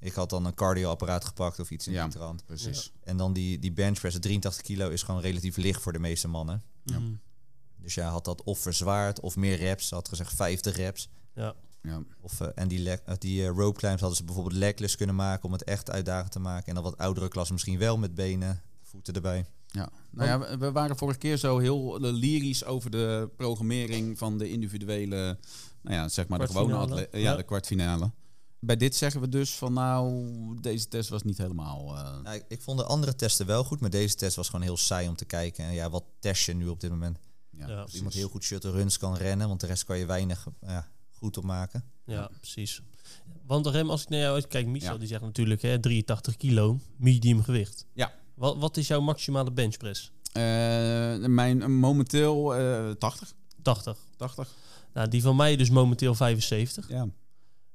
ik had dan een cardioapparaat gepakt of iets in Ja. die trant. Precies. En dan die, die benchpress, 83 kilo, is gewoon relatief licht voor de meeste mannen. Ja. Dus ja, had dat of verzwaard of meer reps. Ze had gezegd 50 reps. ja. Ja. Of, eh, en die, leg, eh, die eh, rope climbs hadden ze bijvoorbeeld legless kunnen maken om het echt uitdagend te maken. En dan wat oudere klassen misschien wel met benen, voeten erbij. Ja, nou ja, we- we waren vorige keer zo heel lyrisch over de programmering van de individuele, nou ja, zeg maar de gewone ja, Ja. de kwartfinale. Bij dit zeggen we dus van nou, deze test was niet helemaal. eh, Nou, ik, ik vond de andere testen wel goed, maar deze test was gewoon heel saai om te kijken. En ja, wat test je nu op dit moment? ja, Ja. Als iemand heel goed shuttle runs kan rennen, want de rest kan je weinig ja, goed op maken. Ja, precies. Want Rem, als ik naar jou uitkijk, Michel die zegt natuurlijk hè, 83 kilo, medium gewicht. Ja. Wat, wat is jouw maximale benchpress? Eh, mijn eh, momenteel eh 80. 80. 80. Nou, die van mij dus momenteel 75. Ja.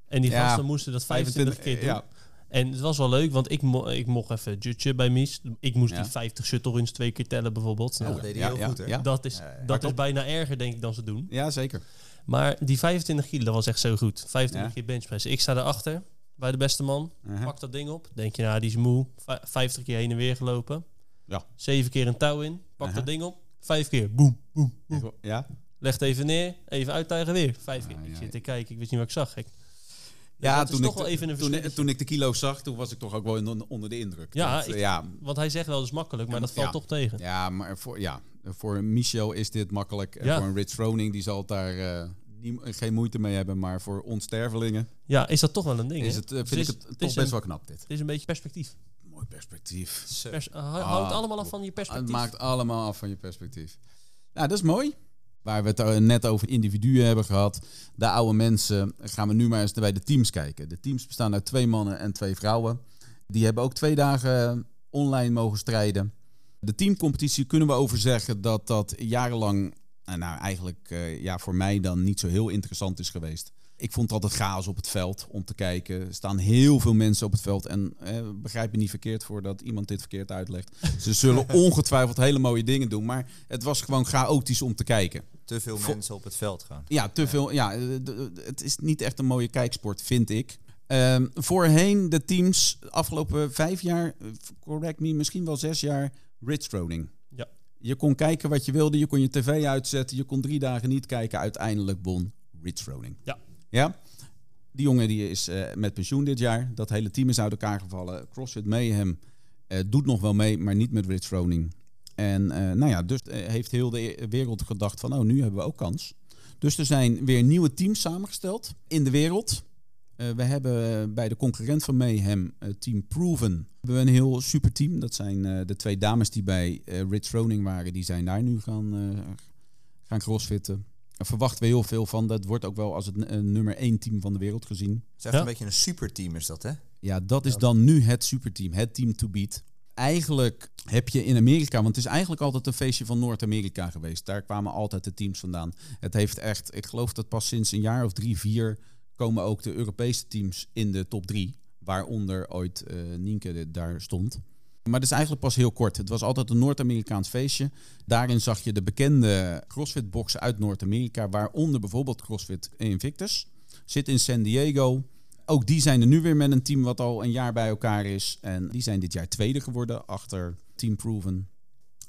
En die Ja, gasten moesten dat 25 keer doen. Ja. En het was wel leuk, want ik, mo ik mocht even judgen bij Mies. Ik moest Ja. die 50 shuttle runs twee keer tellen bijvoorbeeld. Ja, Nou, dat deed hij ja, heel ja, goed, hè? ja. Dat is, dat is bijna erger, denk ik, dan ze doen. ja, zeker. Maar die 25 kilo, dat was echt zo goed. 25 Ja. keer benchpress. Ik sta daarachter bij de beste man. Uh-huh. Pak dat ding op. Denk je, nou, die is moe. Vij- 50 keer heen en weer gelopen. Ja. Zeven keer een touw in. Pak dat ding op. Vijf keer. Boem, boem, boem. Ja. Leg het even neer. Even uittuigen weer. Vijf keer. Ah, ik ja, zit ja. te kijken. Ik wist niet wat ik zag. Gek. Ja, toen toch ik, wel even een toen, ik de kilo zag, toen was ik toch ook wel in- onder de indruk. Ja, Dat, eh, ik- ja, Want hij zegt wel, dat is makkelijk. Maar dat valt Ja. toch tegen. ja, maar voor, ja, voor Michel is dit makkelijk. En Ja. Voor een Rich Froning, die zal het daar eh, geen moeite mee hebben. Maar voor ons stervelingen Ja, is dat toch wel een ding, is het, eh, vind is- ik het, het toch best een- wel knap dit. Het is een beetje perspectief. Mooi perspectief. Pers hou- houdt Ah, allemaal af van je perspectief. Het maakt allemaal af van je perspectief. Nou, dat is mooi. Waar we het eh, net over individuen hebben gehad. De oude mensen. Gaan we nu maar eens bij de teams kijken. De teams bestaan uit twee mannen en twee vrouwen. Die hebben ook twee dagen online mogen strijden. De teamcompetitie kunnen we over zeggen dat dat jarenlang... Nou, nou eigenlijk eh, ja, voor mij dan niet zo heel interessant is geweest. Ik vond het altijd chaos op het veld om te kijken. Er staan heel veel mensen op het veld. En eh, begrijp me niet verkeerd voordat iemand dit verkeerd uitlegt. Ze zullen ongetwijfeld hele mooie dingen doen. Maar het was gewoon chaotisch om te kijken. Te veel Vo- mensen op het veld gaan. Ja, te veel. Ja, het is niet echt een mooie kijksport, vind ik. Ehm, voorheen de teams, afgelopen vijf jaar, correct me, misschien wel zes jaar, Rich Roning. Ja. Je kon kijken wat je wilde, je kon je tv uitzetten, je kon drie dagen niet kijken. Uiteindelijk won Rich Roning. Ja. Ja? Die jongen die is eh, met pensioen dit jaar. Dat hele team is uit elkaar gevallen. CrossFit Mayhem eh, doet nog wel mee, maar niet met Rich Roning. En eh, nou ja, dus eh, heeft heel de wereld gedacht van, oh, nu hebben we ook kans. Dus er zijn weer nieuwe teams samengesteld in de wereld. Eh, we hebben bij de concurrent van Mayhem, eh, Team Proven, hebben we een heel super team. Dat zijn eh, de twee dames die bij eh, Rich Roning waren. Die zijn daar nu gaan, eh, gaan crossfitten. Daar verwachten we heel veel van. Dat wordt ook wel als het nummer één team van de wereld gezien. Het is echt Ja. een beetje een superteam is dat, hè? Ja, dat is dan nu het superteam, het team to beat. Eigenlijk heb je in Amerika, want het is eigenlijk altijd een feestje van Noord-Amerika geweest. Daar kwamen altijd de teams vandaan. Het heeft echt, ik geloof dat pas sinds een jaar of drie, vier komen ook de Europese teams in de top drie. Waaronder ooit eh Nienke daar stond. Maar dat is eigenlijk pas heel kort. Het was altijd een Noord-Amerikaans feestje. Daarin zag je de bekende CrossFit-boxen uit Noord-Amerika, waaronder bijvoorbeeld CrossFit Invictus. Zit in San Diego. Ook die zijn er nu weer met een team wat al een jaar bij elkaar is. En die zijn dit jaar tweede geworden achter Team Proven.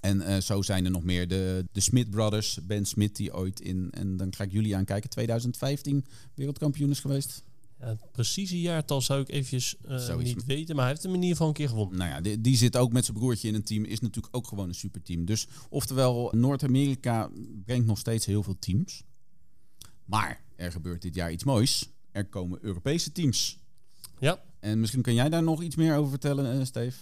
En eh, zo zijn er nog meer. De, de Smith Brothers, Ben Smith die ooit in, en dan ga ik jullie aankijken, 2015 wereldkampioen is geweest. Ja, het precieze jaartal zou ik eventjes eh, niet weten. Maar hij heeft hem in ieder geval een keer gewonnen. Nou ja, die, die zit ook met zijn broertje in een team. Is natuurlijk ook gewoon een superteam. Dus oftewel, Noord-Amerika brengt nog steeds heel veel teams. Maar er gebeurt dit jaar iets moois. Er komen Europese teams. Ja. En misschien kan jij daar nog iets meer over vertellen, eh Steve?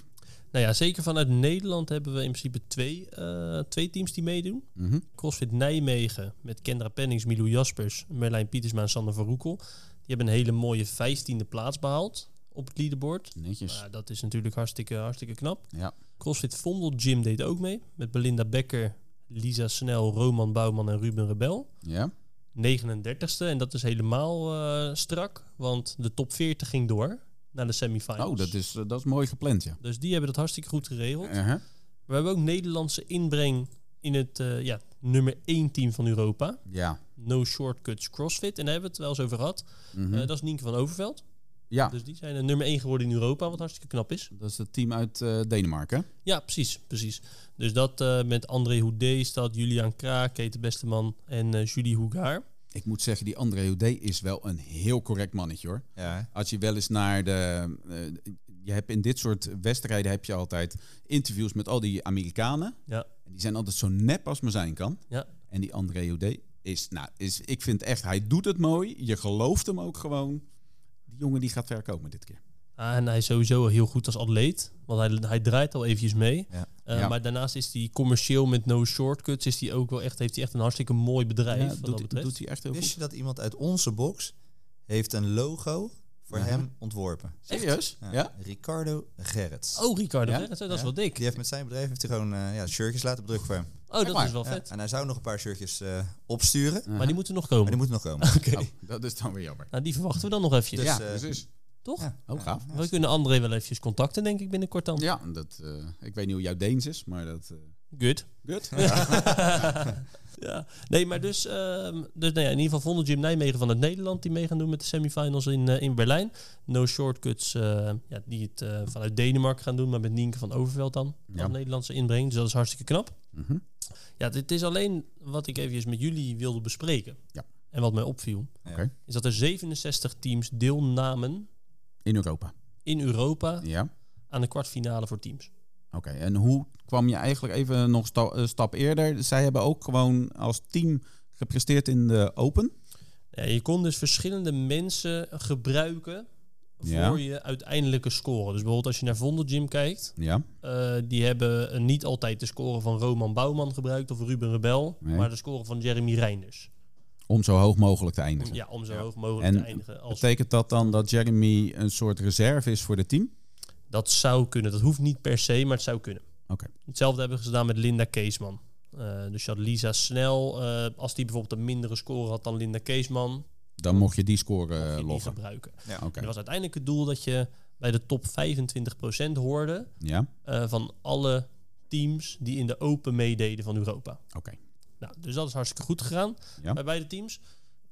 Nou ja, zeker vanuit Nederland hebben we in principe twee, eh, twee teams die meedoen. Mhm. CrossFit Nijmegen met Kendra Pennings, Milou Jaspers, Merlijn Pietersma en Sander van Roekel. Die hebben een hele mooie vijftiende plaats behaald op het leaderboard. Netjes. Dat is natuurlijk hartstikke, hartstikke knap. Ja. CrossFit Vondel Gym deed ook mee. Met Belinda Becker, Lisa Snel, Roman Bouwman en Ruben Rebel. Ja. 39ste. En dat is helemaal eh, strak. Want de top 40 ging door naar de semifinals. Oh, dat is, eh, dat is mooi gepland, ja. Dus die hebben dat hartstikke goed geregeld. Uh-huh. We hebben ook Nederlandse inbreng in het eh, ja, nummer 1 team van Europa. Ja. No Shortcuts CrossFit. En daar hebben we het wel eens over gehad. Mhm. Dat is Nienke van Overveld. Ja, Dus die zijn er nummer 1 geworden in Europa, wat hartstikke knap is. dat is het team uit eh, Denemarken. Ja, precies, precies. Dus dat eh, met André Houdé staat Julian Kraak, Kate Besteman en eh, Julie Hougaard. Ik moet zeggen, die André Houdé is wel een heel correct mannetje, hoor. Ja? Als je wel eens naar de... eh, je hebt in dit soort wedstrijden heb je altijd interviews met al die Amerikanen. Ja. En die zijn altijd zo nep als maar zijn kan. Ja. En die André O'D is, nou, is, ik vind echt, hij doet het mooi. Je gelooft hem ook gewoon. Die jongen die gaat ver komen dit keer. Ah, en hij is sowieso heel goed als atleet. Want hij, hij draait al eventjes mee. Ja. Eh, Ja. Maar daarnaast is hij commercieel met no shortcuts. Is hij ook wel echt, heeft hij echt een hartstikke mooi bedrijf. Ja, wat dat doet, betreft. doet hij echt heel Wist goed. je dat iemand uit onze box heeft een logo voor hem ontworpen? Serieus? Ja? Ricardo Gerrits. Oh, Ricardo, Ja? Gerrits, dat is Ja. wel dik. Die heeft met zijn bedrijf heeft hij gewoon eh, ja, shirtjes laten bedrukken voor hem. Oh, dat is wel Ja, vet. en hij zou nog een paar shirtjes eh, opsturen, Uh-huh. Maar die moeten nog maar komen. die moeten nog komen. Oké. Oh, dat is dan weer jammer. Nou, die verwachten we dan nog eventjes. Dus, ja, eh, precies. Toch? Ja. Oh, gaaf. Ja, We kunnen André wel eventjes contacten, denk ik, binnenkort dan. Ja, dat, eh, ik weet niet hoe jouw Deens is, maar dat... Good. good. ja. Nee, maar dus, ehm, dus nou ja, in ieder geval vonden Jim Nijmegen van het Nederland die mee gaan doen met de semifinals in, eh, in Berlijn. No Shortcuts, eh, ja, die het eh, vanuit Denemarken gaan doen, maar met Nienke van Overveld dan. Ja. Nederlandse inbreng, dus dat is hartstikke knap. Mhm. Ja, dit is alleen wat ik even met jullie wilde bespreken. Ja. En wat mij opviel, is dat er 67 teams deelnamen In Europa. in Europa Ja. aan de kwartfinale voor teams. Oké, en hoe kwam je eigenlijk even nog een stap eerder? Zij hebben ook gewoon als team gepresteerd in de Open. Ja, je kon dus verschillende mensen gebruiken Ja. voor je uiteindelijke score. Dus bijvoorbeeld als je naar Vondelgym kijkt, Ja. eh, die hebben niet altijd de score van Roman Bouwman gebruikt of Ruben Rebel, Nee. maar de score van Jeremy Reinders. Om zo hoog mogelijk te eindigen. Ja, om zo Ja. hoog mogelijk En te eindigen. Als, Betekent dat dan dat Jeremy een soort reserve is voor het team? Dat zou kunnen. Dat hoeft niet per se, maar het zou kunnen. Oké. Hetzelfde hebben we gedaan met Linda Keesman. Eh, dus je had Lisa Snel. eh, als die bijvoorbeeld een mindere score had dan Linda Keesman, Dan mocht je die score mocht eh, je die loggen. gebruiken. Ja. Oké. Er was uiteindelijk het doel dat je bij de top 25% hoorde Ja, eh, van alle teams die in de Open meededen van Europa. oké. Nou, dus dat is hartstikke goed gegaan Ja. bij beide teams.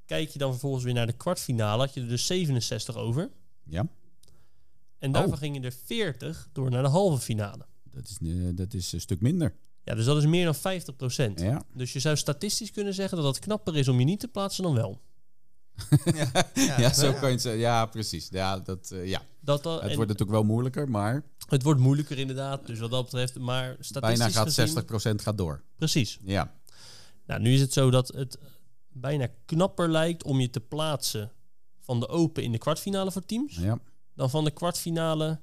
Kijk je dan vervolgens weer naar de kwartfinale, had je er dus 67 over. Ja, En daarvan Oh. gingen er 40 door naar de halve finale. dat is, eh, dat is een stuk minder. Ja, dus dat is meer dan 50%. Ja, Dus je zou statistisch kunnen zeggen dat het knapper is om je niet te plaatsen dan wel. Ja, ja, zo kan je het zeggen. Ja, precies. Ja, dat, eh, ja. Dat, dat, Het en wordt natuurlijk wel moeilijker, maar het wordt moeilijker inderdaad, dus wat dat betreft. Maar statistisch bijna gaat gezien- 60% gaat door. Precies. Ja, Nou, nu is het zo dat het bijna knapper lijkt om je te plaatsen van de Open in de kwartfinale voor teams, ja, dan van de kwartfinale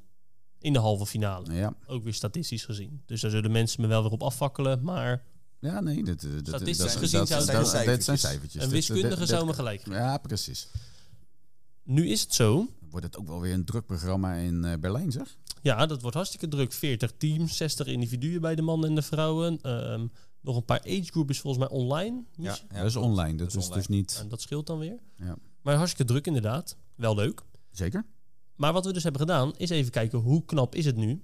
in de halve finale. ja. Ook weer statistisch gezien. Dus daar zullen mensen me wel weer op afvakkelen, maar Ja, nee, dat, eh, dat, dat, Statistisch dat, gezien dat, zou dat, zijn dat zijn cijfertjes. een wiskundige zou me gelijk geven. Ja, precies. Nu is het zo, wordt het ook wel weer een druk programma in eh, Berlijn, zeg. ja, dat wordt hartstikke druk. 40 teams, 60 individuen bij de mannen en de vrouwen. Ehm, nog een paar age group is volgens mij online. Ja, dat is online, dat, Dat is is dus niet... En dat scheelt dan weer. Ja. Maar hartstikke druk inderdaad. Wel leuk. Zeker? Maar wat we dus hebben gedaan, is even kijken hoe knap is het nu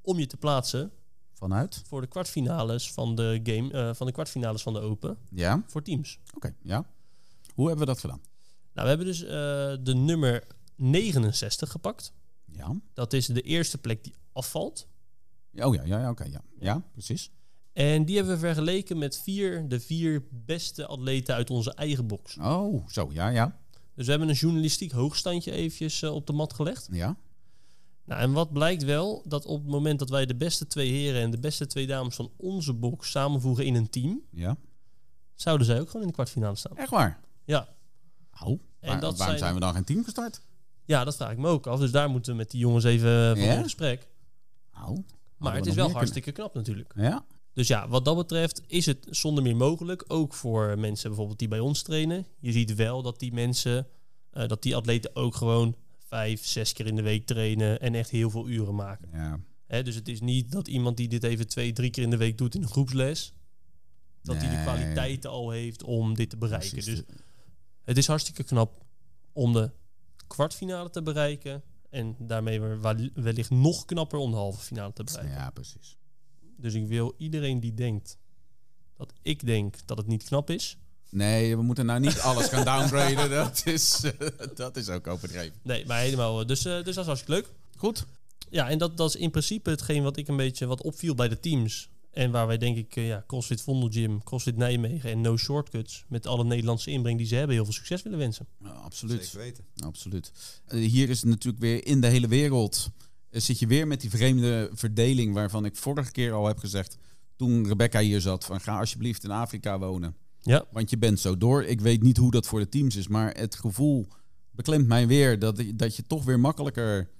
om je te plaatsen Vanuit? voor de kwartfinales van de game, eh, van de kwartfinales van de Open Ja, voor teams. oké, ja. Hoe hebben we dat gedaan? Nou, we hebben dus eh, de nummer 69 gepakt. Ja. Dat is de eerste plek die afvalt. Oh ja, ja, ja oké, ja. Ja, precies. En die hebben we vergeleken met vier, de vier beste atleten uit onze eigen box. Oh, zo, ja, ja. Dus we hebben een journalistiek hoogstandje eventjes eh, op de mat gelegd. Ja, Nou, en wat blijkt wel, dat op het moment dat wij de beste twee heren en de beste twee dames van onze box samenvoegen in een team, ja. zouden zij ook gewoon in de kwartfinale staan. Echt waar? Ja, Oh, waar- dat waarom zijn- zijn... we dan geen team gestart? ja, dat vraag ik me ook af. Dus daar moeten we met die jongens even van Ja? in gesprek. Oh, Maar het is wel hartstikke knap natuurlijk. Ja, Dus ja, wat dat betreft is het zonder meer mogelijk. Ook voor mensen bijvoorbeeld die bij ons trainen. Je ziet wel dat die mensen, eh, dat die atleten ook gewoon vijf, zes keer in de week trainen en echt heel veel uren maken. ja. Hè, dus het is niet dat iemand die dit even twee, drie keer in de week doet in een groepsles, dat hij de kwaliteiten al heeft om dit te bereiken. Precies. Dus het is hartstikke knap om de kwartfinale te bereiken. En daarmee wellicht nog knapper om de halve finale te bereiken. Ja, precies. Dus ik wil iedereen die denkt dat ik denk dat het niet knap is. Nee, we moeten nou niet alles gaan downgraden. Dat is, eh, dat is ook overdreven. Nee, maar helemaal. eh, Dus, eh, dus dat is hartstikke leuk. Goed. Ja, en dat, dat is in principe hetgeen wat ik een beetje wat opviel bij de teams. En waar wij denk ik, ja, CrossFit Vondelgym, CrossFit Nijmegen en No Shortcuts... met alle Nederlandse inbreng die ze hebben, heel veel succes willen wensen. Ja, absoluut. Zeker weten. Absoluut. Hier is het natuurlijk weer in de hele wereld. Eh, zit je weer met die vreemde verdeling waarvan ik vorige keer al heb gezegd. Toen Rebecca hier zat: van ga alsjeblieft in Afrika wonen. Ja, Want je bent zo door. Ik weet niet hoe dat voor de teams is, maar het gevoel beklemt mij weer dat, dat je toch weer makkelijker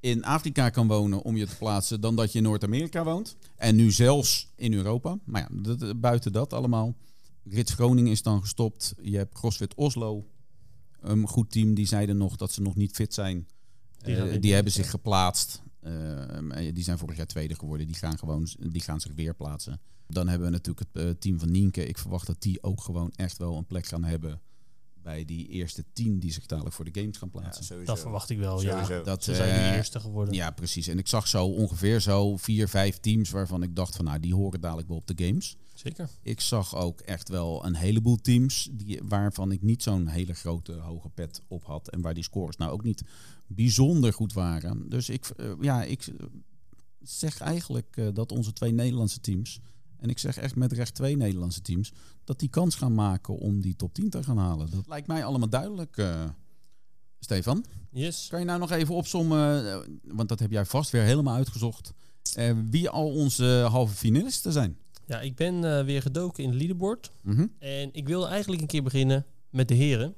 in Afrika kan wonen om je te plaatsen dan dat je in Noord-Amerika woont. En nu zelfs in Europa. Maar ja, dat- buiten dat allemaal. Rits Groningen is dan gestopt. Je hebt CrossFit Oslo. Een goed team, die zeiden nog dat ze nog niet fit zijn. Die Eh, Die, hebben zich geplaatst. Eh, die zijn vorig jaar tweede geworden. Die gaan, gewoon, die gaan zich weer plaatsen. Dan hebben we natuurlijk het eh, team van Nienke. Ik verwacht dat die ook gewoon echt wel een plek gaan hebben bij die eerste tien die zich dadelijk voor de games gaan plaatsen. dat verwacht ik wel, ja. Dat, Ze zijn nu eh, eerste geworden. Ja, precies. En ik zag zo ongeveer zo vier, vijf teams waarvan ik dacht van nou, die horen dadelijk wel op de games. Zeker. Ik zag ook echt wel een heleboel teams die, waarvan ik niet zo'n hele grote hoge pet op had. En waar die scores nou ook niet bijzonder goed waren. Dus ik, eh, ja, ik eh, zeg eigenlijk eh, dat onze twee Nederlandse teams, en ik zeg echt met recht twee Nederlandse teams, dat die kans gaan maken om die top 10 te gaan halen. Dat lijkt mij allemaal duidelijk. eh, Stefan, Yes. kan je nou nog even opzommen, eh, want dat heb jij vast weer helemaal uitgezocht, eh, wie al onze halve finalisten zijn? Ja, ik ben weer gedoken in de leaderboard. Mhm. En ik wil eigenlijk een keer beginnen met de heren.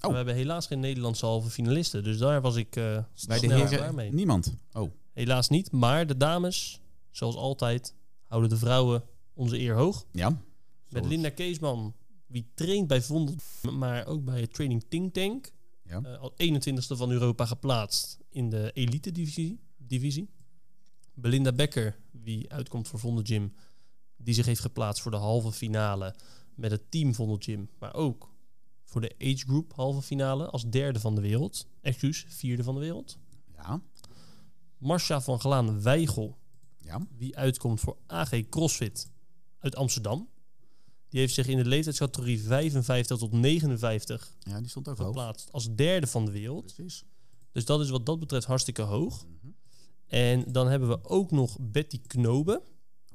Oh. We hebben helaas geen Nederlandse halve finalisten. Dus daar was ik Bij de heren mee. niemand. Oh, Helaas niet. Maar de dames, zoals altijd, houden de vrouwen onze eer hoog. ja. Met Linda Keesman, wie traint bij Vondel, maar ook bij het Training Think Tank. Ja. Eh, al 21ste van Europa geplaatst in de elite divisie. divisie. Belinda Becker, wie uitkomt voor Vondel Gym, die zich heeft geplaatst voor de halve finale met het team Vondel Gym, maar ook voor de age group halve finale als derde van de wereld. Excuus, vierde van de wereld. Ja. Marcia van Glaan Weigel, Ja. wie uitkomt voor AG CrossFit uit Amsterdam. Die heeft zich in de leeftijdscategorie 55 tot 59 Ja, die stond ook hoog. geplaatst als derde van de wereld. Precies. Dus dat is wat dat betreft hartstikke hoog. Mhm. En dan hebben we ook nog Betty Knoben.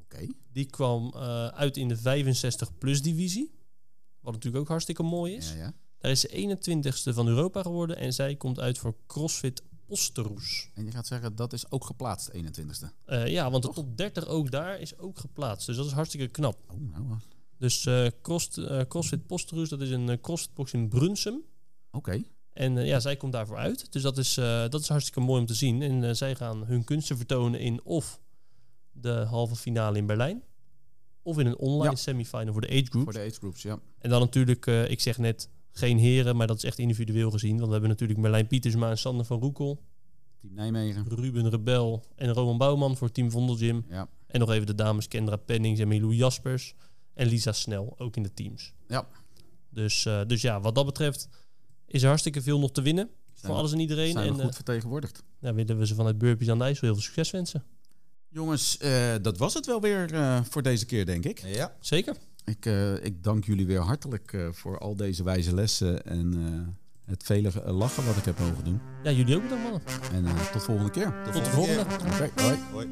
Oké. Die kwam eh, uit in de 65-plus divisie. Wat natuurlijk ook hartstikke mooi is. Ja, ja. Daar is ze 21ste van Europa geworden. En zij komt uit voor CrossFit En je gaat zeggen, dat is ook geplaatst, 21ste. Eh, ja, want de top 30 ook daar is ook geplaatst. Dus dat is hartstikke knap. Oh, nou, uh, Dus eh, cross, eh, CrossFit Posterus, dat is een CrossFitbox in Brunsum. oké. En ja, zij komt daarvoor uit. Dus dat is, dat is hartstikke mooi om te zien. En zij gaan hun kunsten vertonen in of de halve finale in Berlijn. Of in een online Ja. semifinal voor de age group. Voor de age groups, ja. En dan natuurlijk, ik zeg net, geen heren, maar dat is echt individueel gezien. Want we hebben natuurlijk Merlijn Pietersma en Sander van Roekel. Team Nijmegen. Ruben Rebel en Roman Bouwman voor Team Vondelgym. Ja. En nog even de dames Kendra Pennings en Milou Jaspers. En Lisa Snel, ook in de teams. Ja. Dus, eh, dus ja, wat dat betreft is er hartstikke veel nog te winnen. voor we- alles en iedereen. Zijn we En goed eh, vertegenwoordigd. ja, willen we ze vanuit Burpees aan de IJssel heel veel succes wensen. Jongens, eh, dat was het wel weer eh, voor deze keer, denk ik. Ja, Zeker. Ik, eh, ik dank jullie weer hartelijk eh, voor al deze wijze lessen en eh, het vele lachen wat ik heb mogen doen. Ja, jullie ook bedankt mannen. En eh, tot volgende keer. Tot de volgende. Oké, hoi. hoi.